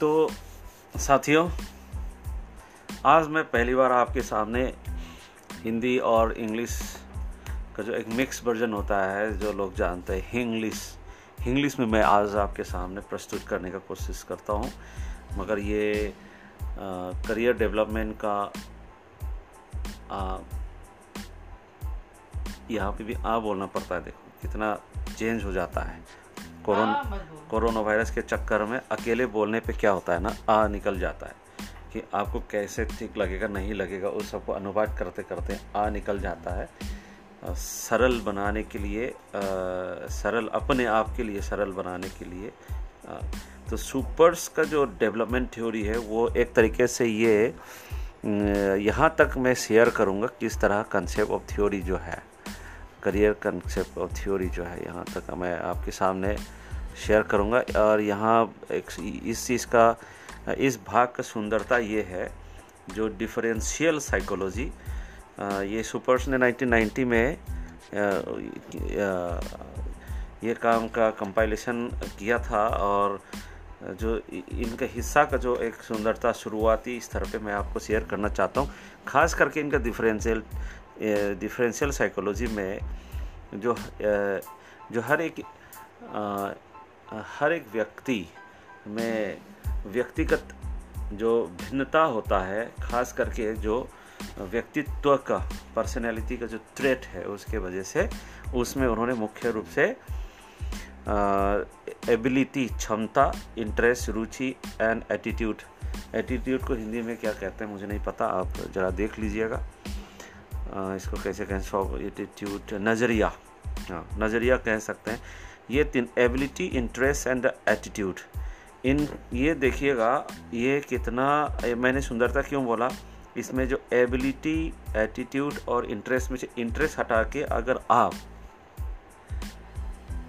तो साथियों आज मैं पहली बार आपके सामने हिंदी और इंग्लिश का जो एक मिक्स वर्जन होता है जो लोग जानते हैं हिंग्लिश इंग्लिश में मैं आज आपके सामने प्रस्तुत करने का कोशिश करता हूँ मगर ये आ, करियर डेवलपमेंट का यहाँ पे भी आ बोलना पड़ता है देखो कितना चेंज हो जाता है। कोरोना हाँ, कोरोना वायरस के चक्कर में अकेले बोलने पे क्या होता है ना आ निकल जाता है कि आपको कैसे ठीक लगेगा नहीं लगेगा उस सबको अनुवाद करते करते आ निकल जाता है। सरल बनाने के लिए सरल अपने आप के लिए सरल बनाने के लिए तो सुपर्स का जो डेवलपमेंट थ्योरी है वो एक तरीके से ये यहाँ तक मैं शेयर करूँगा किस तरह कंसेप्ट ऑफ़ थ्योरी जो है करियर कंसेप्ट ऑफ़ थ्योरी जो है यहाँ तक मैं आपके सामने शेयर करूँगा। और यहाँ एक इस चीज़ का, इस भाग का सुंदरता ये है, जो डिफरेंशियल साइकोलॉजी ये सुपर्स ने 1990 में ये काम का कंपाइलेशन किया था। और जो इनका हिस्सा का जो एक सुंदरता शुरुआती स्तर पे मैं आपको शेयर करना चाहता हूँ। खास करके इनका डिफरेंशियल डिफरेंशियल साइकोलॉजी में जो जो हर एक हर एक व्यक्ति में व्यक्तिगत जो भिन्नता होता है, खास करके जो व्यक्तित्व का पर्सनैलिटी का जो ट्रेट है, उसके वजह से उसमें उन्होंने मुख्य रूप से एबिलिटी क्षमता इंटरेस्ट रुचि एंड एटीट्यूड एटीट्यूड को हिंदी में क्या कहते हैं, मुझे नहीं पता, आप ज़रा देख लीजिएगा। इसको कैसे कहें सॉ एटीट्यूड नज़रिया। हाँ नज़रिया कह सकते हैं। ये तीन एबिलिटी इंटरेस्ट एंड एटीट्यूड इन, ये देखिएगा, ये कितना मैंने सुंदरता क्यों बोला? इसमें जो एबिलिटी एटीट्यूड और इंटरेस्ट में से इंटरेस्ट हटा के अगर आप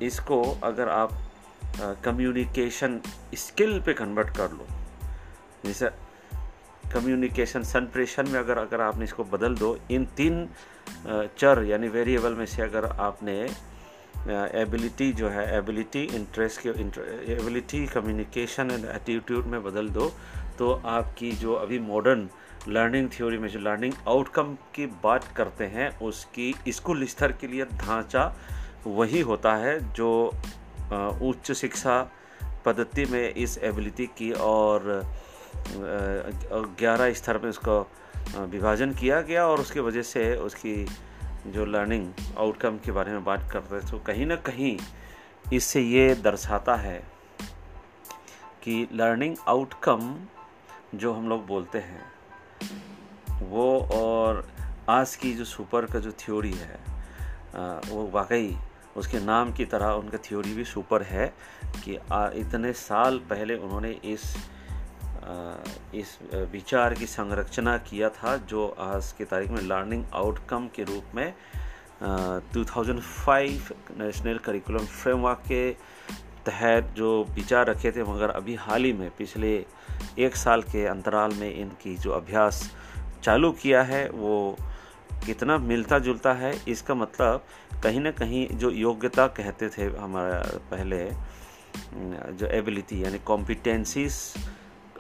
इसको, अगर आप कम्युनिकेशन स्किल पे कन्वर्ट कर लो, जैसे कम्युनिकेशन संप्रेषण में अगर अगर आपने इसको बदल दो, इन तीन चर यानी वेरिएबल में से अगर आपने एबिलिटी जो है एबिलिटी इंटरेस्ट के एबिलिटी कम्युनिकेशन एंड एटीट्यूड में बदल दो तो आपकी जो अभी मॉडर्न लर्निंग थ्योरी में जो लर्निंग आउटकम की बात करते हैं, उसकी स्कूल स्तर के लिए ढांचा वही होता है जो उच्च शिक्षा पद्धति में इस एबिलिटी की और ग्यारह स्तर में उसका विभाजन किया गया और उसके वजह से उसकी जो लर्निंग आउटकम के बारे में बात करते हैं तो कहीं ना कहीं इससे ये दर्शाता है कि लर्निंग आउटकम जो हम लोग बोलते हैं, वो और आज की जो सुपर का जो थ्योरी है वो वाकई उसके नाम की तरह उनका थ्योरी भी सुपर है कि इतने साल पहले उन्होंने इस इस विचार की संरचना किया था जो आज की तारीख में लर्निंग आउटकम के रूप में 2005 नेशनल करिकुलम फ्रेमवर्क के तहत जो विचार रखे थे, मगर अभी हाल ही में, पिछले एक साल के अंतराल में इनकी जो अभ्यास चालू किया है, वो कितना मिलता जुलता है, इसका मतलब कहीं ना कहीं जो योग्यता कहते थे हमारा पहले जो एबिलिटी यानी कॉम्पिटेंसीज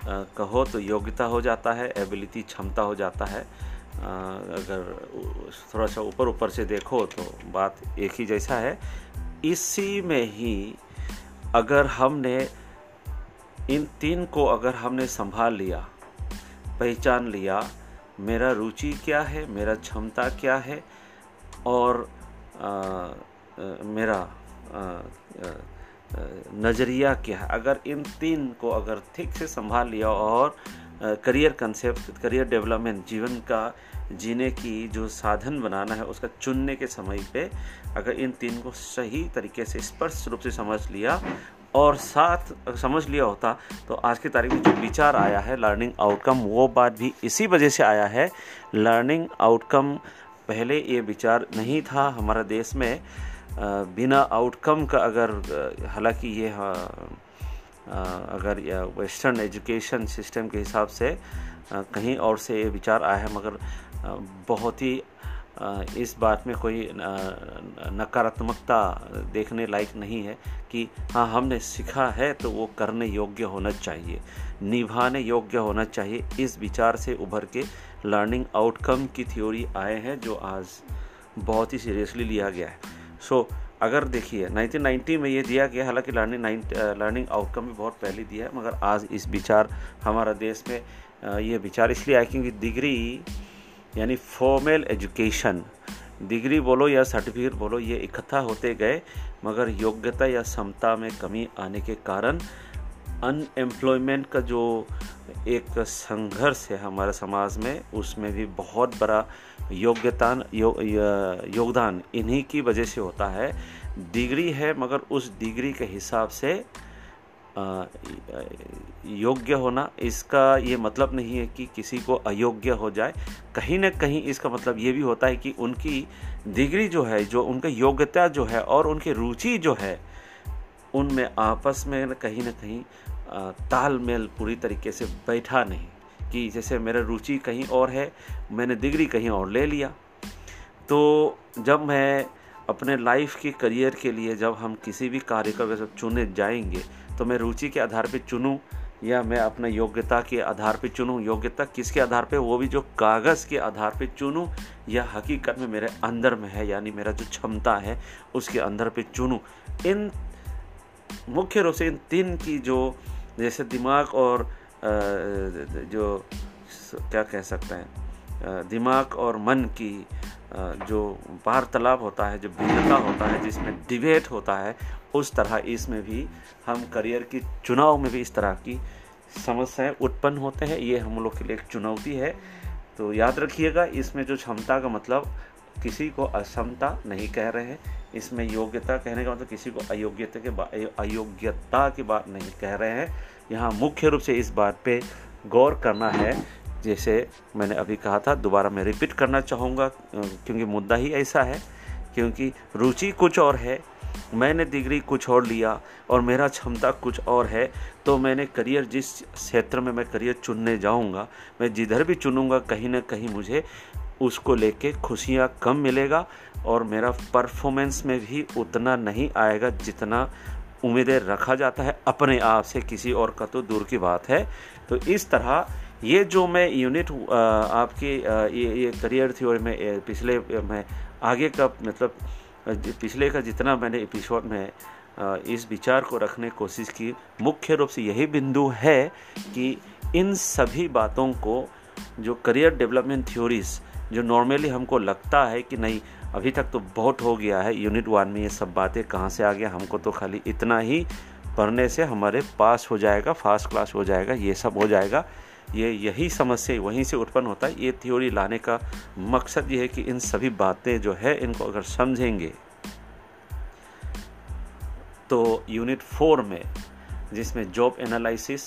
कहो तो योग्यता हो जाता है एबिलिटी क्षमता हो जाता है। अगर थोड़ा सा ऊपर ऊपर से देखो तो बात एक ही जैसा है। इसी में ही अगर हमने इन तीन को अगर हमने संभाल लिया पहचान लिया मेरा रुचि क्या है मेरा क्षमता क्या है और आ, आ, मेरा नज़रिया क्या है? अगर इन तीन को अगर ठीक से संभाल लिया और करियर कंसेप्ट करियर डेवलपमेंट जीवन का, जीने की जो साधन बनाना है उसका चुनने के समय पे अगर इन तीन को सही तरीके से, स्पष्ट रूप से समझ लिया और साथ समझ लिया होता तो आज की तारीख में जो विचार आया है लर्निंग आउटकम वो बात भी इसी वजह से आया है। लर्निंग आउटकम पहले ये विचार नहीं था हमारे देश में बिना आउटकम का अगर हालाँकि ये अगर वेस्टर्न एजुकेशन सिस्टम के हिसाब से कहीं और से ये विचार आया है, मगर बहुत ही इस बात में कोई नकारात्मकता देखने लायक नहीं है कि हाँ हमने सीखा है तो वो करने योग्य होना चाहिए, निभाने योग्य होना चाहिए, इस विचार से उभर के लर्निंग आउटकम की थ्योरी आए हैं, जो आज बहुत ही सीरियसली लिया गया है। सो so, अगर देखिए 1990 में ये दिया गया हालाँकि लर्निंग लर्निंग आउटकम भी बहुत पहले दिया है मगर आज इस विचार हमारा देश में ये विचार इसलिए आए क्योंकि डिग्री यानी फॉर्मल एजुकेशन डिग्री बोलो या सर्टिफिकेट बोलो ये इकट्ठा होते गए मगर योग्यता या क्षमता में कमी आने के कारण अनएम्प्लॉयमेंट का जो एक संघर्ष है हमारे समाज में उसमें भी बहुत बड़ा योग्यता यो, योगदान इन्हीं की वजह से होता है। डिग्री है मगर उस डिग्री के हिसाब से योग्य होना इसका ये मतलब नहीं है कि किसी को अयोग्य हो जाए। कहीं ना कहीं इसका मतलब ये भी होता है कि उनकी डिग्री जो है जो उनकी योग्यता जो है और उनकी रुचि जो है उनमें आपस में कहीं ना कहीं तालमेल पूरी तरीके से बैठा नहीं। कि जैसे मेरा रुचि कहीं और है, मैंने डिग्री कहीं और ले लिया। तो जब मैं अपने लाइफ के करियर के लिए जब हम किसी भी कार्य को का चुने जाएँगे तो मैं रुचि के आधार पर चुनूँ या मैं अपने योग्यता के आधार पर चुनूँ? योग्यता किसके आधार पे? वो भी जो कागज़ के आधार पे चुनूँ या हकीकत में मेरे अंदर में है, यानी मेरा जो क्षमता है, उसके अंदर पे चुनूँ? इन मुख्य रूप से इन तीन की जो जैसे दिमाग और जो क्या कह सकते हैं दिमाग और मन की जो वार्तालाप होता है, जो भिन्नता होता है, जिसमें डिबेट होता है, उस तरह इसमें भी हम करियर की चुनाव में भी इस तरह की समस्याएँ उत्पन्न होते हैं। ये हम लोग के लिए एक चुनौती है। तो याद रखिएगा, इसमें जो क्षमता का मतलब किसी को अक्षमता नहीं कह रहे हैं। इसमें योग्यता कहने का मतलब किसी को अयोग्यता के अयोग्यता की बात नहीं कह रहे हैं। यहाँ मुख्य रूप से इस बात पे गौर करना है, जैसे मैंने अभी कहा था, दोबारा मैं रिपीट करना चाहूँगा, क्योंकि मुद्दा ही ऐसा है, क्योंकि रुचि कुछ और है, मैंने डिग्री कुछ और लिया और मेरा क्षमता कुछ और है तो मैंने करियर जिस क्षेत्र में मैं करियर चुनने जाऊँगा, मैं जिधर भी चुनूँगा, कहीं ना कहीं मुझे उसको लेके खुशियाँ कम मिलेगा और मेरा परफॉर्मेंस में भी उतना नहीं आएगा जितना उम्मीदें रखा जाता है अपने आप से, किसी और का तो दूर की बात है। तो इस तरह ये जो मैं यूनिट आपकी ये ये करियर थ्योरी में पिछले, मैं आगे का मतलब पिछले का जितना मैंने एपिसोड में इस विचार को रखने की कोशिश की, मुख्य रूप से यही बिंदु है कि इन सभी बातों को, जो करियर डेवलपमेंट थ्योरीज, जो नॉर्मली हमको लगता है कि नहीं अभी तक तो बहुत हो गया है। यूनिट वन में ये सब बातें कहाँ से आ गया? हमको तो खाली इतना ही पढ़ने से हमारे पास हो जाएगा फ़र्स्ट क्लास हो जाएगा, ये सब हो जाएगा। ये यही समस्या वहीं से उत्पन्न होता है। ये थ्योरी लाने का मकसद ये है कि इन सभी बातें जो है, इनको अगर समझेंगे तो यूनिट फोर में, जिसमें जॉब एनालिसिस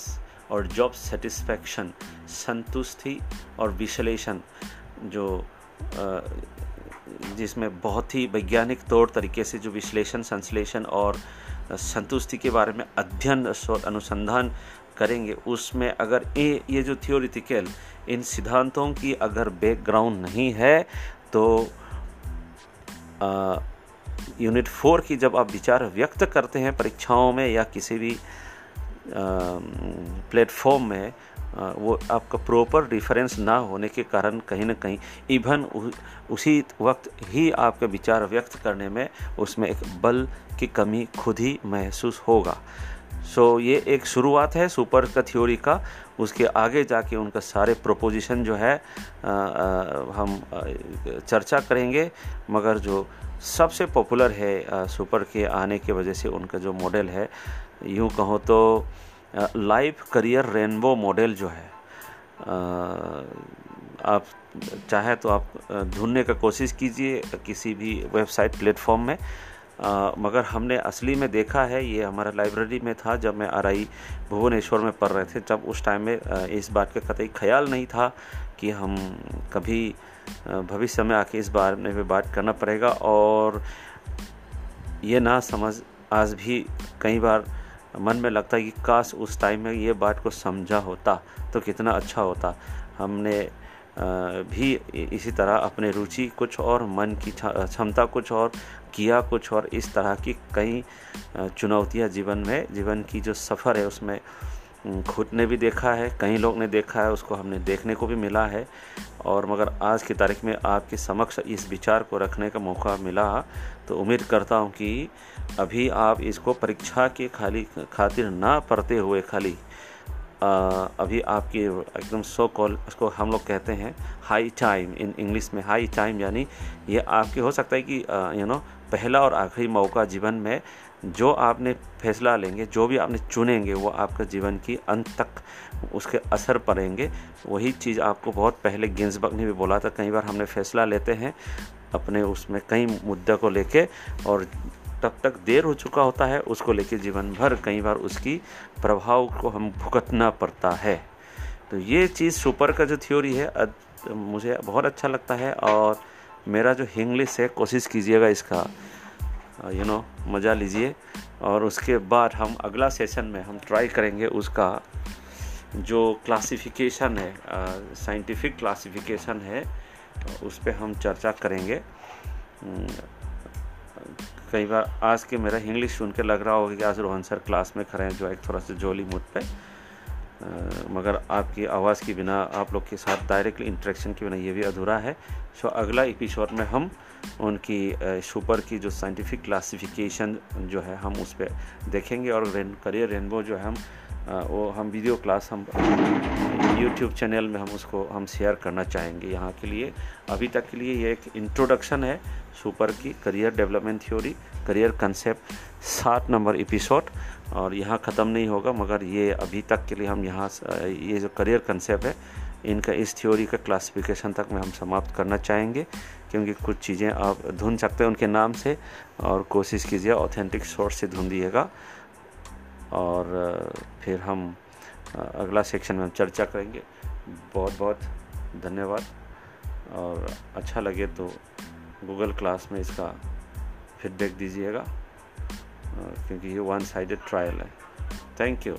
और जॉब सेटिस्फैक्शन संतुष्टि और विश्लेषण जो जिसमें बहुत ही वैज्ञानिक तौर तरीके से जो विश्लेषण, संश्लेषण और संतुष्टि के बारे में अध्ययन अनुसंधान करेंगे, उसमें अगर ये ये जो थियोरिटिकल इन सिद्धांतों की अगर बैकग्राउंड नहीं है तो यूनिट फोर की जब आप विचार व्यक्त करते हैं परीक्षाओं में या किसी भी प्लेटफॉर्म में वो आपका प्रॉपर डिफरेंस ना होने के कारण कहीं ना कहीं इवन उसी वक्त ही आपका विचार व्यक्त करने में उसमें एक बल की कमी खुद ही महसूस होगा। सो so, ये एक शुरुआत है सुपर का थ्योरी का। उसके आगे जाके उनका सारे प्रोपोजिशन जो है आ, आ, हम चर्चा करेंगे। मगर जो सबसे पॉपुलर है आ, सुपर के आने के वजह से उनका जो मॉडल है यूँ कहो तो लाइफ करियर रेनबो मॉडल जो है आप चाहे तो आप ढूँढने का कोशिश कीजिए किसी भी वेबसाइट प्लेटफॉर्म में। आ, मगर हमने असली में देखा है ये हमारा लाइब्रेरी में था जब मैं आर आई भुवनेश्वर में पढ़ रहे थे जब उस टाइम में इस बात का कतई ख्याल नहीं था कि हम कभी भविष्य में आके इस बारे में भी बात करना पड़ेगा। और ये ना समझ आज भी कई बार मन में लगता है कि काश उस टाइम में ये बात को समझा होता तो कितना अच्छा होता। हमने भी इसी तरह अपने रुचि कुछ और, मन की क्षमता कुछ और, किया कुछ और, इस तरह की कई चुनौतियाँ जीवन में, जीवन की जो सफ़र है उसमें खुद ने भी देखा है कई लोग ने देखा है उसको हमने देखने को भी मिला है। और मगर आज की तारीख में आपके समक्ष इस विचार को रखने का मौका मिला तो उम्मीद करता हूँ कि अभी आप इसको परीक्षा के खाली खातिर ना पढ़ते हुए खाली आ, अभी आपकी एकदम सो कॉल उसको हम लोग कहते हैं हाई टाइम इन इंग्लिश में हाई टाइम यानी ये आपके हो सकता है कि यू नो पहला और आखिरी मौका जीवन में जो आपने फैसला लेंगे, जो भी आपने चुनेंगे, वो आपके जीवन की अंत तक उसके असर पड़ेंगे। वही चीज़ आपको बहुत पहले गिंजबर्ग ने भी बोला था, कई बार हमने फैसला लेते हैं, अपने उसमें कई मुद्दे को लेके, और तब तक देर हो चुका होता है, उसको लेके जीवन भर कई बार उसकी प्रभाव को हम भुगतना पड़ता है। तो ये चीज़ सुपर का जो थ्योरी है मुझे बहुत अच्छा लगता है, और मेरा जो इंग्लिश है, कोशिश कीजिएगा इसका। यू नो मज़ा लीजिए। और उसके बाद हम अगला सेशन में हम ट्राई करेंगे उसका जो क्लासिफिकेशन है साइंटिफिक क्लासिफिकेशन है, उस पर हम चर्चा करेंगे। कई बार आज के मेरा इंग्लिश सुन के लग रहा होगा कि आज रोहन सर क्लास में खड़े हैं, जो एक थोड़ा सा जोली मुझ पे। मगर आपकी आवाज़ के बिना, आप लोग के साथ डायरेक्टली इंटरेक्शन के बिना ये भी अधूरा है। सो अगला एपिसोड में हम उनकी सुपर की जो साइंटिफिक क्लासिफिकेशन जो है, हम उस पर देखेंगे और रेन करियर रेनबो जो है हम वो हम वीडियो क्लास हम यूट्यूब चैनल में हम उसको हम शेयर करना चाहेंगे। यहाँ के लिए, अभी तक के लिए ये एक इंट्रोडक्शन है सुपर की career development theory career concept सात नंबर एपिसोड और यहाँ ख़त्म नहीं होगा, मगर ये अभी तक के लिए हम यहाँ ये जो करियर कंसेप्ट है, इनका, इस थ्योरी का क्लासिफिकेशन तक में हम समाप्त करना चाहेंगे, क्योंकि कुछ चीज़ें आप ढूंढ सकते हैं उनके नाम से, और कोशिश कीजिए ऑथेंटिक सोर्स से ढूंढिएगा। और, फिर हम, अगला सेक्शन में हम चर्चा करेंगे। बहुत बहुत धन्यवाद। और अच्छा लगे तो गूगल क्लास में इसका फीडबैक दीजिएगा। क्योंकि ये वन साइडेड ट्रायल है थैंक यू